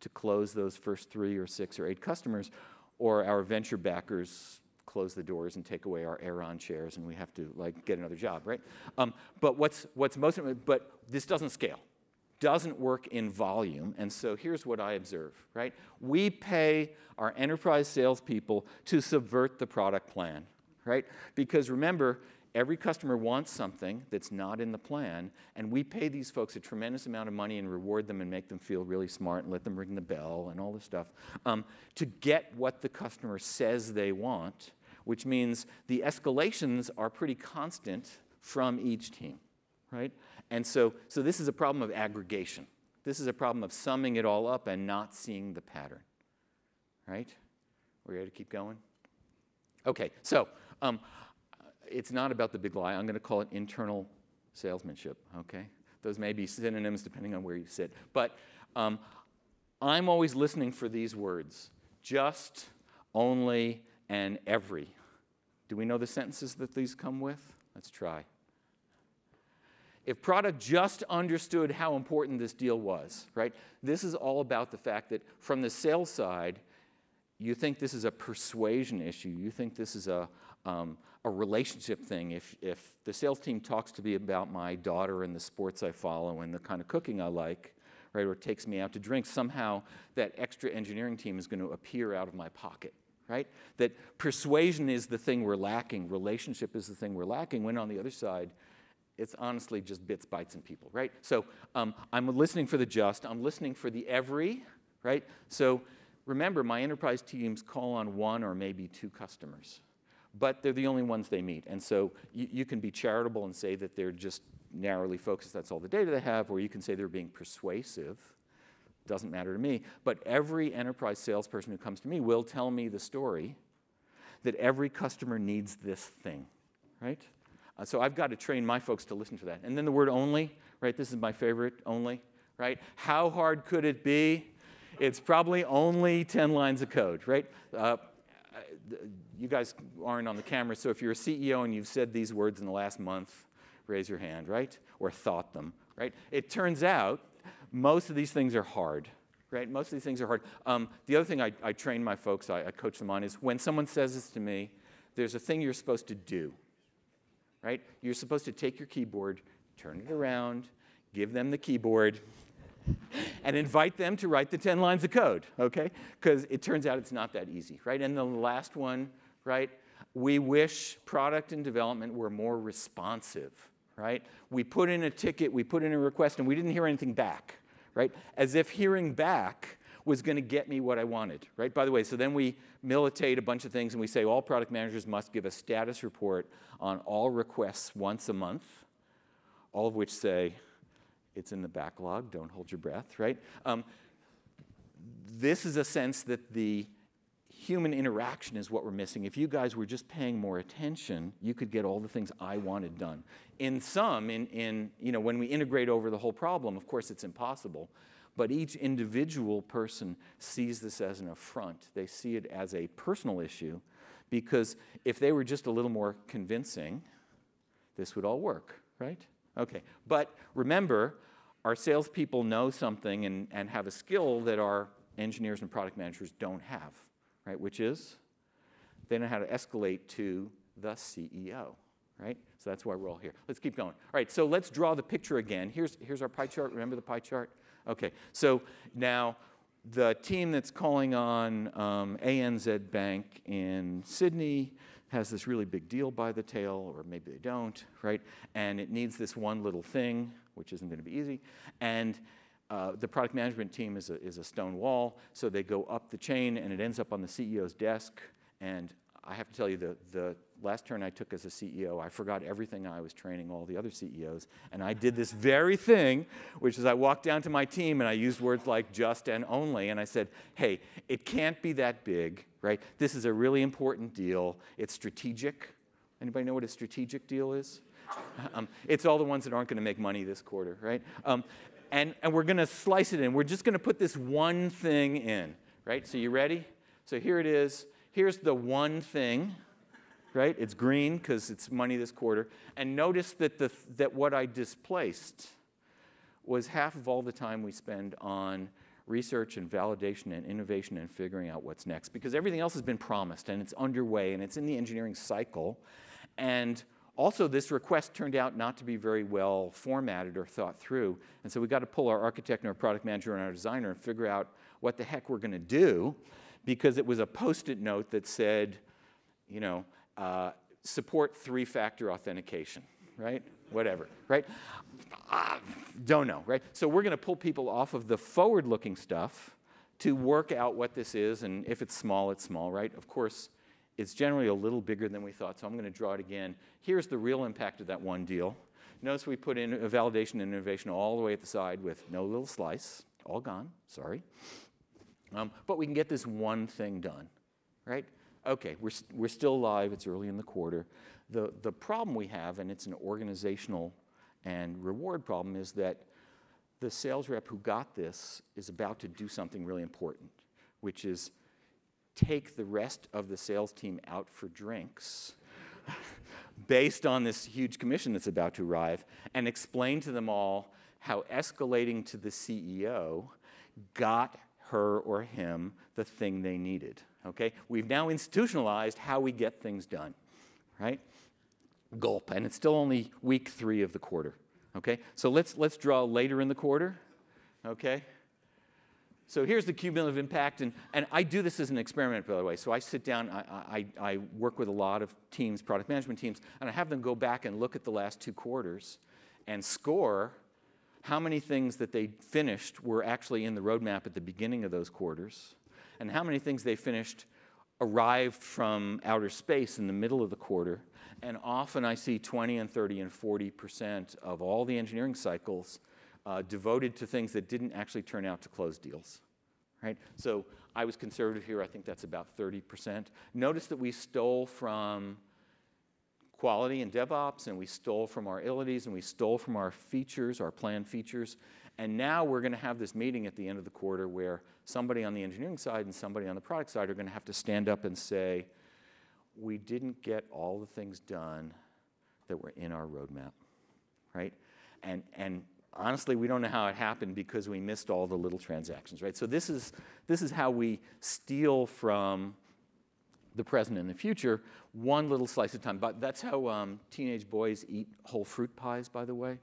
to close those first three or six or eight customers, or our venture backers close the doors and take away our Aeron chairs, and we have to like get another job, right? Um, but what's what's most but this doesn't scale doesn't work in volume. And so here's what I observe, right? We pay our enterprise salespeople to subvert the product plan, right? Because remember, every customer wants something that's not in the plan, and we pay these folks a tremendous amount of money and reward them and make them feel really smart and let them ring the bell and all this stuff um, to get what the customer says they want, which means the escalations are pretty constant from each team, right? And so, so this is a problem of aggregation. This is a problem of summing it all up and not seeing the pattern. Right? We're ready to keep going? Okay, so um, it's not about the big lie. I'm going to call it internal salesmanship, okay? Those may be synonyms depending on where you sit. But um, I'm always listening for these words just, only, and every. Do we know the sentences that these come with? Let's try. If product just understood how important this deal was, right? This is all about the fact that from the sales side, you think this is a persuasion issue. You think this is a, um, a relationship thing. If, if the sales team talks to me about my daughter and the sports I follow and the kind of cooking I like, right, or takes me out to drink, somehow that extra engineering team is going to appear out of my pocket, right? That persuasion is the thing we're lacking, relationship is the thing we're lacking, when on the other side, it's honestly just bits, bytes, and people, right? So um, I'm listening for the just, I'm listening for the every, right? So remember, my enterprise teams call on one or maybe two customers, but they're the only ones they meet. And so you, you can be charitable and say that they're just narrowly focused, that's all the data they have, or you can say they're being persuasive. Doesn't matter to me. But every enterprise salesperson who comes to me will tell me the story that every customer needs this thing, right? Uh, so I've got to train my folks to listen to that. And then the word only, right? This is my favorite, only, right? How hard could it be? It's probably only 10 lines of code, right? Uh, you guys aren't on the camera, so if you're a CEO and you've said these words in the last month, raise your hand, right? Or thought them, right? It turns out most of these things are hard, right? Most of these things are hard. Um, the other thing I, I train my folks, I, I coach them on, is when someone says this to me, there's a thing you're supposed to do, right? You're supposed to take your keyboard, turn it around, give them the keyboard, [laughs] and invite them to write the 10 lines of code, okay? Because it turns out it's not that easy, right? And the last one, right? We wish product and development were more responsive, right? We put in a ticket, we put in a request, and we didn't hear anything back, right? As if hearing back was going to get me what I wanted, right? By the way, so then we militate a bunch of things and we say all product managers must give a status report on all requests once a month, all of which say it's in the backlog, don't hold your breath, right? Um, this is a sense that the human interaction is what we're missing. If you guys were just paying more attention, you could get all the things I wanted done. In some, in, in you know, when we integrate over the whole problem, of course it's impossible. But each individual person sees this as an affront. They see it as a personal issue because if they were just a little more convincing, this would all work, right? Okay. But remember, our salespeople know something and, and have a skill that our engineers and product managers don't have right? Which is they know how to escalate to the CEO, right? So that's why we're all here. Let's keep going. All right, so let's draw the picture again. Here's, here's our pie chart. Remember the pie chart? Okay, so now the team that's calling on um, ANZ Bank in Sydney has this really big deal by the tail, or maybe they don't, right? And it needs this one little thing, which isn't going to be easy. And uh, the product management team is a, is a stone wall, so they go up the chain and it ends up on the CEO's desk. And I have to tell you, the, the last turn I took as a CEO, I forgot everything I was training all the other CEOs. And I did this very thing, which is I walked down to my team and I used words like just and only. And I said, hey, it can't be that big, right? This is a really important deal. It's strategic. Anybody know what a strategic deal is? [laughs] Um, it's all the ones that aren't going to make money this quarter, right? Um, and, and we're going to slice it in. We're just going to put this one thing in, right? So you ready? So here it is. Here's the one thing, right? It's green because it's money this quarter. And notice that, the, that what I displaced was half of all the time we spend on research and validation and innovation and figuring out what's next because everything else has been promised and it's underway and it's in the engineering cycle. And also, this request turned out not to be very well formatted or thought through. And so we got to pull our architect and our product manager and our designer and figure out what the heck we're going to do because it was a post it note that said, you know, uh, support three factor authentication, right? Whatever, right? Uh, don't know, right? So we're going to pull people off of the forward looking stuff to work out what this is. And if it's small, it's small, right? Of course, it's generally a little bigger than we thought, so I'm going to draw it again. Here's the real impact of that one deal. Notice we put in a validation and innovation all the way at the side with no little slice, all gone, sorry. Um, but we can get this one thing done, right? Okay, we're, we're still live, it's early in the quarter. The, the problem we have, and it's an organizational and reward problem is that the sales rep who got this is about to do something really important, which is take the rest of the sales team out for drinks [laughs] based on this huge commission that's about to arrive and explain to them all how escalating to the CEO got her or him the thing they needed. Okay? We've now institutionalized how we get things done, right? Gulp. And it's still only week three of the quarter. Okay? So let's, let's draw later in the quarter. Okay? So here's the cumulative impact, and, and I do this as an experiment, by the way. So I sit down, I, I, I work with a lot of teams, product management teams, and I have them go back and look at the last two quarters and score how many things that they finished were actually in the roadmap at the beginning of those quarters, and how many things they finished arrived from outer space in the middle of the quarter. And often I see 20 and 30 and 40% of all the engineering cycles uh, devoted to things that didn't actually turn out to close deals. Right? So I was conservative here. I think that's about 30%. Notice that we stole from quality and DevOps, and we stole from our ilities, and we stole from our features, our planned features. And now we're going to have this meeting at the end of the quarter where somebody on the engineering side and somebody on the product side are going to have to stand up and say, we didn't get all the things done that were in our roadmap, right? And, and honestly, we don't know how it happened because we missed all the little transactions, right? So this is, this is how we steal from the present and the future, one little slice a time. But that's how um, teenage boys eat whole fruit pies, by the way.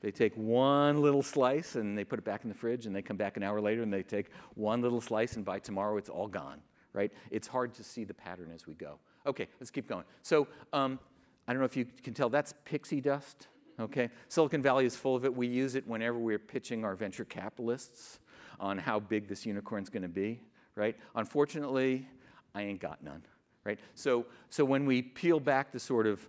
They take one little slice and they put it back in the fridge, and they come back an hour later and they take one little slice, and by tomorrow it's all gone, right? It's hard to see the pattern as we go. Okay, let's keep going. So um, I don't know if you can tell, that's pixie dust. Okay, Silicon Valley is full of it. We use it whenever we're pitching our venture capitalists on how big this unicorn's to be. Right? Unfortunately, I ain't got none. Right? So, so when we peel back the sort of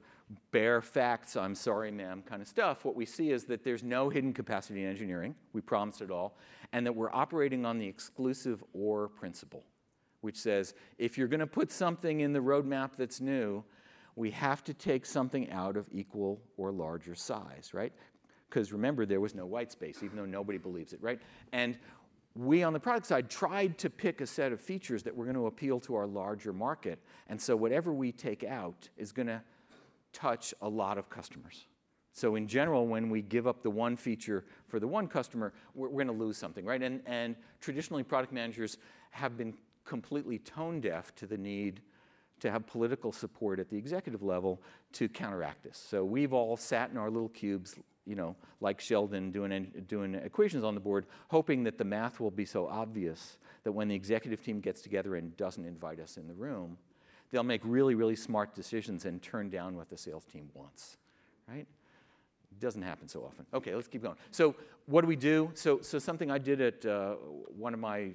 bare facts, I'm sorry, ma'am, kind of stuff, what we see is that there's no hidden capacity in engineering. We promised it all, and that we're operating on the exclusive or principle which says if you're going to put something in the roadmap that's new, we have to take something out of equal or larger size, right? Because remember, there was no white space, even though nobody believes it, right? And we on the product side tried to pick a set of features that were going to appeal to our larger market. And so whatever we take out is going to touch a lot of customers. So in general, when we give up the one feature for the one customer, we're, we're going to lose something, right? And, and traditionally, product managers have been completely tone deaf to the need to have political support at the executive level to counteract this. So we've all sat in our little cubes, you know, like Sheldon doing, doing equations on the board, hoping that the math will be so obvious that when the executive team gets together and doesn't invite us in the room, they'll make really, really smart decisions and turn down what the sales team wants, right? Doesn't happen so often. Okay, let's keep going. So what do we do? So, so something I did at uh, one of my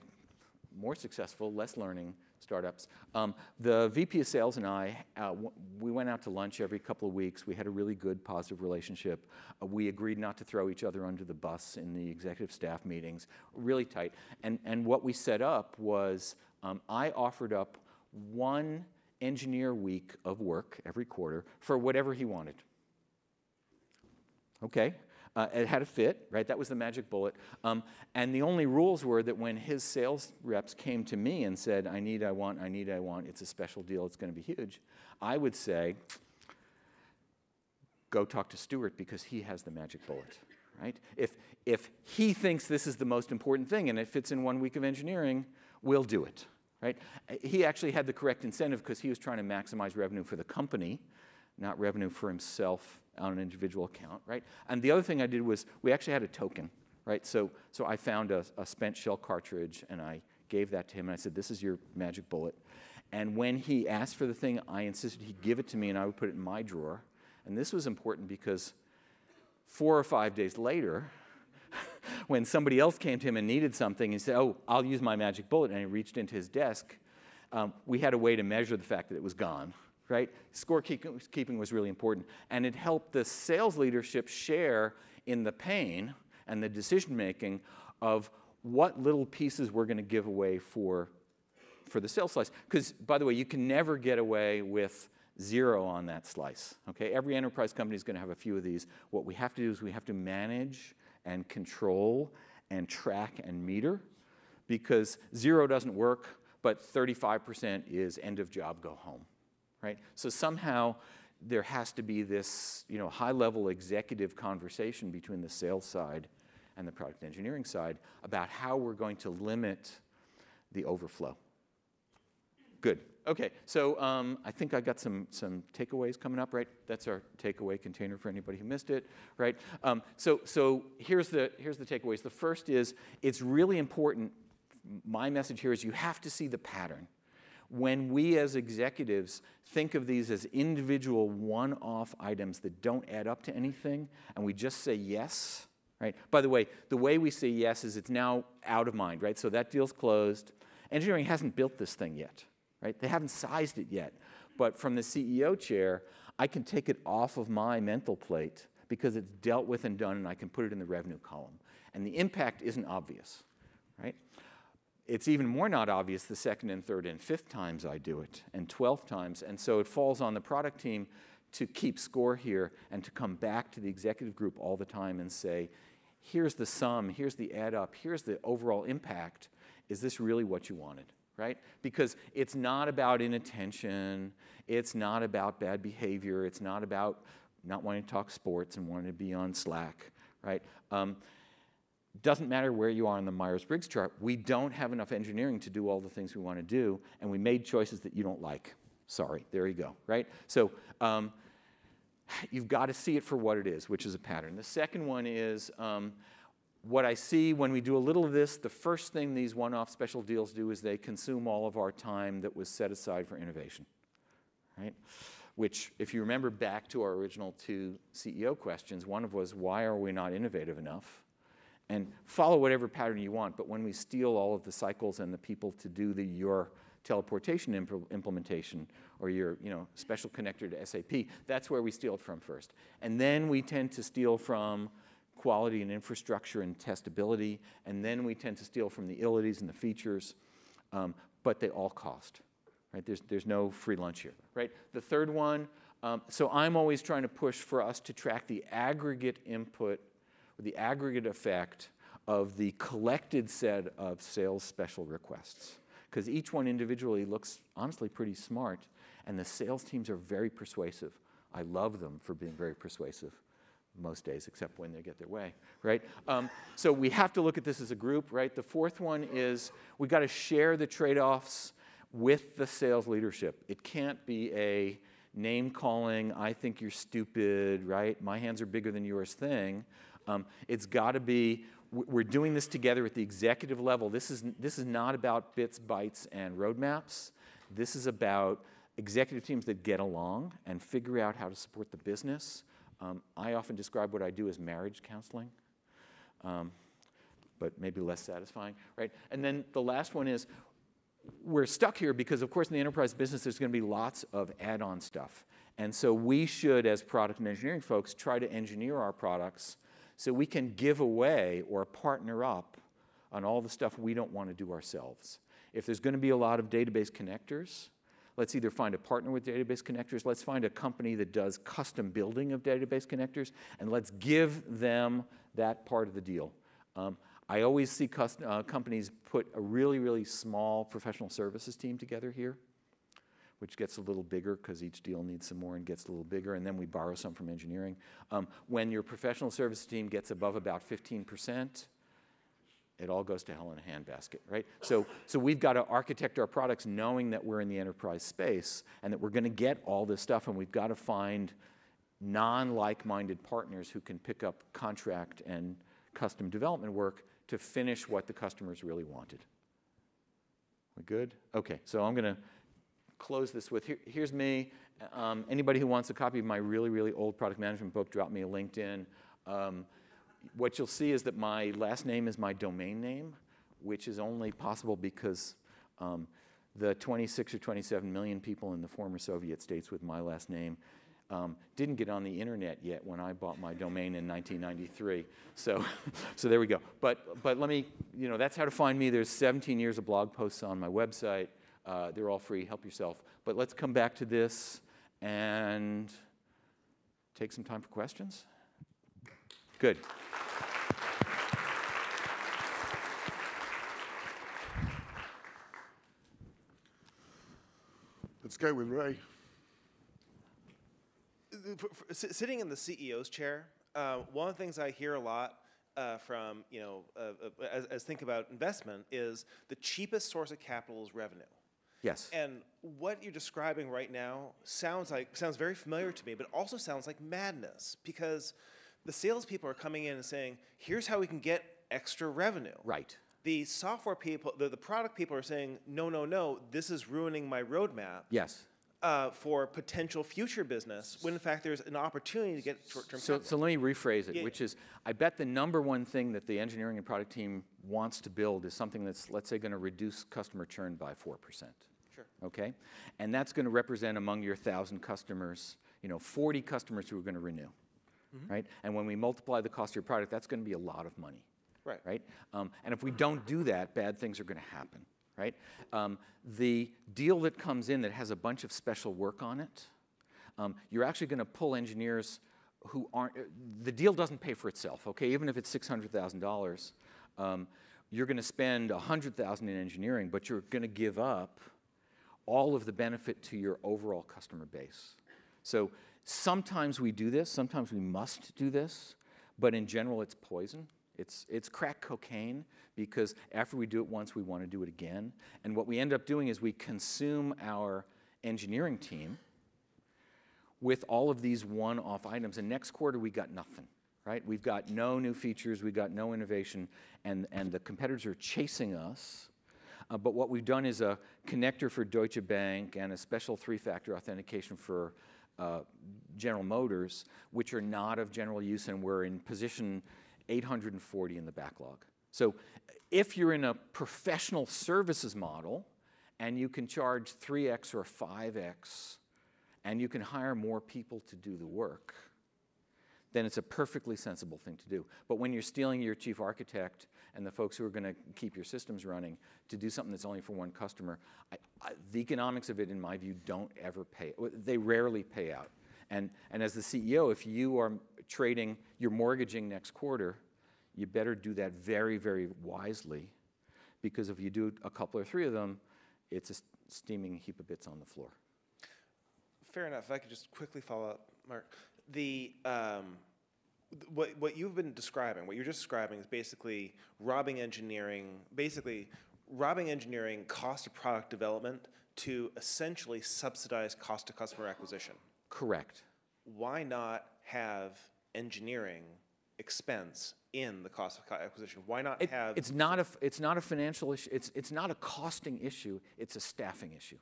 more successful, less learning startups. Um, the VP of sales and I, uh, we went out to lunch every couple of weeks. We had a really good, positive relationship. Uh, we agreed not to throw each other under the bus in the executive staff meetings, really tight. And, and what we set up was um, I offered up one engineer week of work every quarter for whatever he wanted. Okay, uh, it had a fit, right? That was the magic bullet. Um, and the only rules were that when his sales reps came to me and said, I need, I want, I need, I want, it's a special deal, it's going to be huge, I would say, go talk to Stuart because he has the magic bullet, right? If, if he thinks this is the most important thing and it fits in one week of engineering, we'll do it, right? He actually had the correct incentive because he was trying to maximize revenue for the company, not revenue for himself on an individual account, right? And the other thing I did was we actually had a token, right? So, so I found a, a spent shell cartridge and I gave that to him and I said, this is your magic bullet. And when he asked for the thing, I insisted he give it to me and I would put it in my drawer. And this was important because four or five days later, [laughs] when somebody else came to him and needed something, he said, Oh, I'll use my magic bullet. And he reached into his desk. Um, we had a way to measure the fact that it was gone right? Scorekeeping was really important. And it helped the sales leadership share in the pain and the decision making of what little pieces we're going to give away for, for the sales slice. Because, by the way, you can never get away with zero on that slice. Okay, every enterprise company is going to have a few of these. What we have to do is we have to manage and control and track and meter because zero doesn't work, but 35% is end of job, go home. Right? So somehow there has to be this you know, high level executive conversation between the sales side and the product engineering side about how we're going to limit the overflow. Good. Okay, so um, I think I got some, some takeaways coming up, right? That's our takeaway container for anybody who missed it, right? Um, so so here's, the, here's the takeaways. The first is it's really important. My message here is you have to see the pattern. When we as executives think of these as individual one off items that don't add up to anything, and we just say yes, right? By the way, the way we say yes is it's now out of mind, right? So that deal's closed. Engineering hasn't built this thing yet right? They haven't sized it yet. But from the CEO chair, I can take it off of my mental plate because it's dealt with and done, and I can put it in the revenue column. And the impact isn't obvious, right? It's even more not obvious the second and third and fifth times I do it, and 12th times. And so it falls on the product team to keep score here and to come back to the executive group all the time and say, here's the sum, here's the add up, here's the overall impact. Is this really what you wanted? right? Because it's not about inattention, it's not about bad behavior, it's not about not wanting to talk sports and wanting to be on Slack, right? Um, doesn't matter where you are on the Myers-Briggs chart, we don't have enough engineering to do all the things we want to do, and we made choices that you don't like. Sorry, there you go, right? So um, you've got to see it for what it is, which is a pattern. The second one is um, what I see when we do a little of this, the first thing these one off special deals do is they consume all of our time that was set aside for innovation. Right? Which, if you remember back to our original two CEO questions, one of was why are we not innovative enough? And follow whatever pattern you want, but when we steal all of the cycles and the people to do the your teleportation imp- implementation or your you know, special connector to SAP, that's where we steal it from first. And then we tend to steal from quality and infrastructure and testability, and then we tend to steal from the ilities and the features, um, but they all cost. Right? There's, there's no free lunch here. Right? The third one, um, so I'm always trying to push for us to track the aggregate input, the aggregate effect of the collected set of sales special requests. Because each one individually looks honestly pretty smart, and the sales teams are very persuasive. I love them for being very persuasive most days, except when they get their way, right? Um, so we have to look at this as a group, right? The fourth one is we've got to share the trade offs with the sales leadership. It can't be a name calling, I think you're stupid, right? My hands are bigger than yours thing. Um, it's got to be, we're doing this together at the executive level. This is, this is not about bits, bytes, and roadmaps. This is about executive teams that get along and figure out how to support the business um, I often describe what I do as marriage counseling, um, but maybe less satisfying, right? And then the last one is we're stuck here because, of course, in the enterprise business, there's going to be lots of add on stuff. And so we should, as product and engineering folks, try to engineer our products so we can give away or partner up on all the stuff we don't want to do ourselves. If there's going to be a lot of database connectors, Let's either find a partner with database connectors, let's find a company that does custom building of database connectors, and let's give them that part of the deal. Um, I always see uh, companies put a really, really small professional services team together here, which gets a little bigger because each deal needs some more and gets a little bigger, and then we borrow some from engineering. Um, when your professional service team gets above about 15%, it all goes to hell in a handbasket, right? So, so we've got to architect our products knowing that we're in the enterprise space and that we're going to get all this stuff, and we've got to find non like minded partners who can pick up contract and custom development work to finish what the customers really wanted. We good? Okay, so I'm going to close this with here, here's me. Um, anybody who wants a copy of my really, really old product management book, drop me a LinkedIn. Um, what you'll see is that my last name is my domain name, which is only possible because um, the 26 or 27 million people in the former Soviet states with my last name um, didn't get on the internet yet when I bought my domain in 1993. So, [laughs] so there we go. But, but let me, you know, that's how to find me. There's 17 years of blog posts on my website. Uh, they're all free. Help yourself. But let's come back to this and take some time for questions. Good. Let's go with Ray. For- for- Sitting in the CEO's chair, uh, one of the things I hear a lot uh, from, you know, uh, uh, as, as think about investment is the cheapest source of capital is revenue. Yes. And what you're describing right now sounds like sounds very familiar to me, but also sounds like madness because the salespeople are coming in and saying, "Here's how we can get extra revenue." Right. The software people, the, the product people are saying, "No, no, no, this is ruining my roadmap." Yes. uh, for potential future business, when in fact there's an opportunity to get short-term So, so let me rephrase it, Yeah. which is I bet the number one thing that the engineering and product team wants to build is something that's, let's say, going to reduce customer churn by 4%. Sure. Okay? And that's going to represent among your 1,000 customers, you know, 40 customers who are going to renew. Mm-hmm. Right? And when we multiply the cost of your product, that's going to be a lot of money. Right. Right? Um, and if we don't do that, bad things are going to happen. Right? Um, the deal that comes in that has a bunch of special work on it, um, you're actually going to pull engineers who aren't. uh, The deal doesn't pay for itself. Okay, even if it's six hundred thousand dollars, um, you're going to spend a hundred thousand in engineering, but you're going to give up all of the benefit to your overall customer base. So sometimes we do this, sometimes we must do this, but in general, it's poison. It's, it's crack cocaine because after we do it once, we want to do it again. And what we end up doing is we consume our engineering team with all of these one off items. And next quarter, we got nothing, right? We've got no new features, we've got no innovation, and, and the competitors are chasing us. Uh, but what we've done is a connector for Deutsche Bank and a special three factor authentication for uh, General Motors, which are not of general use, and we're in position 840 in the backlog. So if you're in a professional services model and you can charge 3x or 5x and you can hire more people to do the work, then it's a perfectly sensible thing to do. But when you're stealing your chief architect and the folks who are going to keep your systems running to do something that's only for one customer, I, I, the economics of it, in my view, don't ever pay. They rarely pay out. And, and as the CEO, if you are trading, you're mortgaging next quarter, you better do that very, very wisely, because if you do a couple or three of them, it's a steaming heap of bits on the floor. Fair enough. If I could just quickly follow up, Mark. The um, what what you've been describing, what you're just describing, is basically robbing engineering, basically robbing engineering cost of product development to essentially subsidize cost of customer acquisition. Correct. Why not have engineering expense in the cost of acquisition? Why not It- have? it's not a it's not a financial issue. It's it's not a costing issue. It's a staffing issue.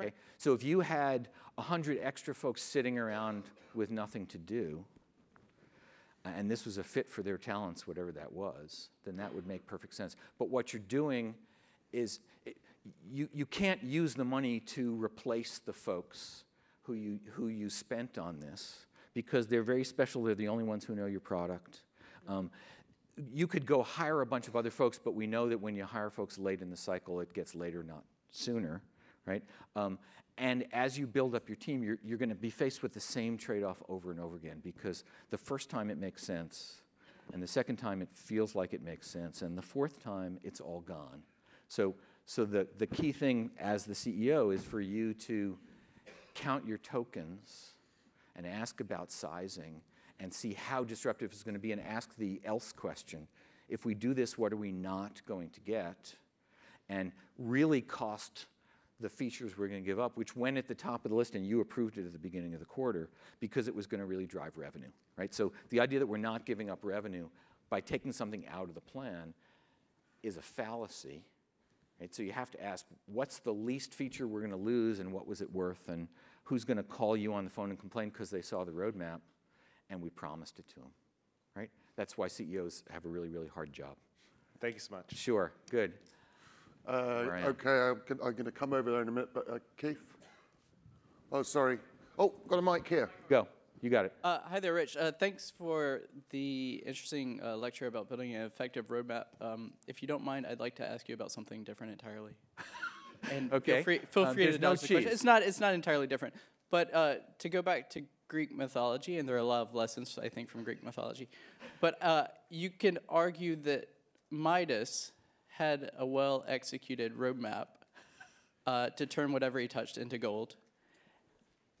Okay. So if you had hundred extra folks sitting around with nothing to do, and this was a fit for their talents, whatever that was, then that would make perfect sense. But what you're doing is it, you you can't use the money to replace the folks who you who you spent on this because they're very special. They're the only ones who know your product. Um, you could go hire a bunch of other folks, but we know that when you hire folks late in the cycle, it gets later, not sooner, right? Um, and as you build up your team, you're, you're going to be faced with the same trade off over and over again because the first time it makes sense, and the second time it feels like it makes sense, and the fourth time it's all gone. So, so the, the key thing as the CEO is for you to count your tokens and ask about sizing and see how disruptive it's going to be and ask the else question. If we do this, what are we not going to get? And really cost the features we're going to give up, which went at the top of the list and you approved it at the beginning of the quarter because it was going to really drive revenue, right? So the idea that we're not giving up revenue by taking something out of the plan is a fallacy. Right? So you have to ask, what's the least feature we're going to lose and what was it worth? And who's going to call you on the phone and complain because they saw the roadmap and we promised it to them? Right? That's why CEOs have a really, really hard job. Thank you so much. Sure, good. Uh, Brian. okay, I'm, gon- I'm going to come over there in a minute, but uh, Keith? Oh, sorry. Oh, got a mic here. Go. You got it. Uh, hi there, Rich. Uh, thanks for the interesting uh, lecture about building an effective roadmap. Um, if you don't mind, I'd like to ask you about something different entirely. [laughs] And Okay. Feel free, feel Um, free there's to no dodge the question. cheese. It's not. It's not entirely different. But uh, to go back to Greek mythology, and there are a lot of lessons I think from Greek mythology, but uh, you can argue that Midas had a well executed roadmap uh, to turn whatever he touched into gold.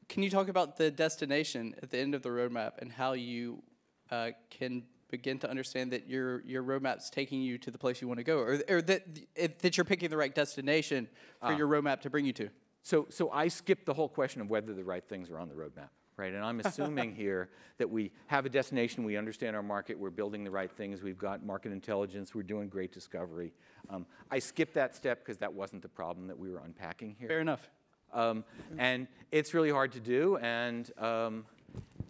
Can you talk about the destination at the end of the roadmap and how you uh, can begin to understand that your your roadmap's taking you to the place you want to go, or, or that that you're picking the right destination for your roadmap to bring you to? So, so I skipped the whole question of whether the right things are on the roadmap, right? And I'm [laughs] assuming here that we have a destination, we understand our market, we're building the right things, we've got market intelligence, we're doing great discovery. Um, I skipped that step because that wasn't the problem that we were unpacking here. Fair enough. Um, and it's really hard to do. And um,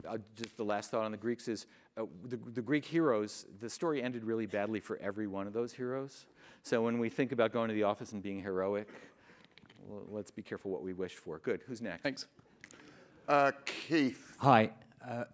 uh, just the last thought on the Greeks is uh, the, the Greek heroes, the story ended really badly for every one of those heroes. So when we think about going to the office and being heroic, well, let's be careful what we wish for. Good. Who's next? Thanks. Uh, Keith. Hi. Uh,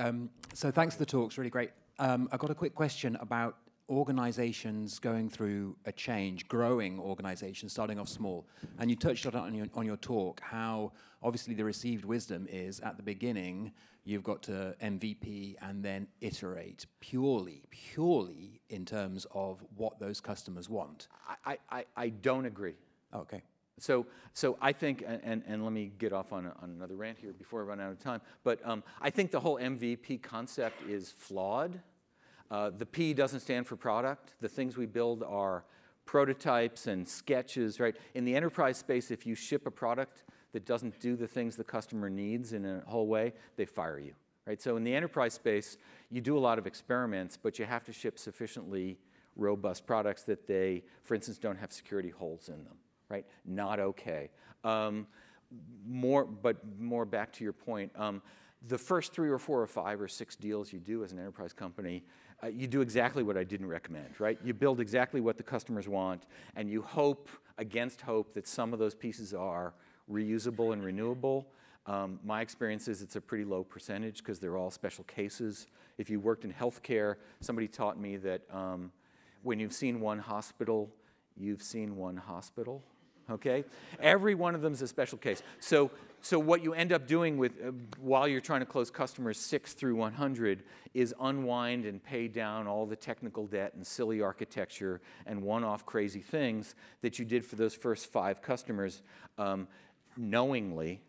um, so thanks for the talks, really great. Um, I've got a quick question about organizations going through a change, growing organizations, starting off small. And you touched on it on your, on your talk, how obviously the received wisdom is at the beginning, you've got to MVP and then iterate purely, purely in terms of what those customers want. I, I, I don't agree. Okay. So, so I think, and, and, let me get off on, a, on another rant here before I run out of time, but um, I think the whole MVP concept is flawed. Uh, the P doesn't stand for product. The things we build are prototypes and sketches, right? In the enterprise space, if you ship a product that doesn't do the things the customer needs in a whole way, they fire you, right? So in the enterprise space, you do a lot of experiments, but you have to ship sufficiently robust products that they, for instance, don't have security holes in them right? Not okay. Um, more, but more back to your point. Um, the first three or four or five or six deals you do as an enterprise company, uh, you do exactly what I didn't recommend, right? You build exactly what the customers want, and you hope against hope that some of those pieces are reusable and renewable. Um, my experience is it's a pretty low percentage because they're all special cases. If you worked in healthcare, somebody taught me that um, when you've seen one hospital, you've seen one hospital okay? Every one of them is a special case. So, so what you end up doing with, uh, while you're trying to close customers 6 through 100 is unwind and pay down all the technical debt and silly architecture and one-off crazy things that you did for those first five customers um, knowingly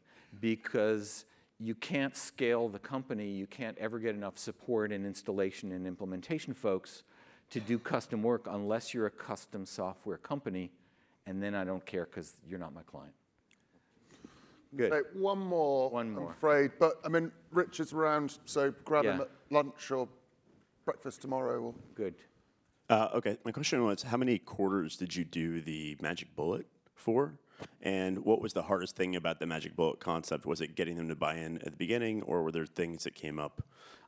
because you can't scale the company, you can't ever get enough support and installation and implementation folks to do custom work unless you're a custom software company and then I don't care because you're not my client. Good. Right, one more. One I'm more. afraid, but I mean, Rich is around, so grab him at lunch or breakfast tomorrow. Or Good. Uh, okay, my question was how many quarters did you do the magic bullet for? And what was the hardest thing about the magic bullet concept? Was it getting them to buy in at the beginning, or were there things that came up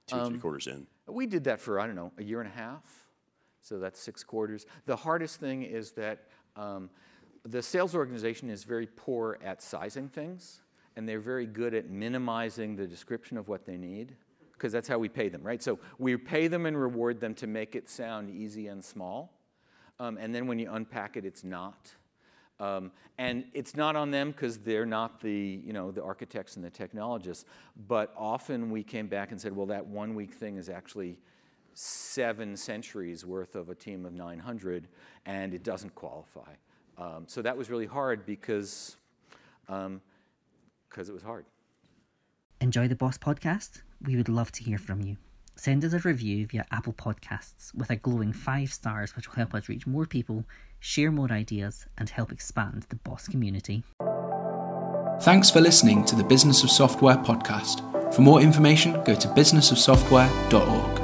two, Um, three quarters in? We did that for, I don't know, a year and a half. So that's six quarters. The hardest thing is that um, the sales organization is very poor at sizing things, and they're very good at minimizing the description of what they need, because that's how we pay them, right? So we pay them and reward them to make it sound easy and small. Um, and then when you unpack it, it's not. Um, and it's not on them because they're not the, you know, the architects and the technologists. But often we came back and said, well, that one week thing is actually seven centuries worth of a team of 900, and it doesn't qualify. Um, so that was really hard because um, cause it was hard. Enjoy the Boss podcast? We would love to hear from you. Send us a review via Apple Podcasts with a glowing five stars, which will help us reach more people, share more ideas, and help expand the Boss community. Thanks for listening to the Business of Software podcast. For more information, go to businessofsoftware.org.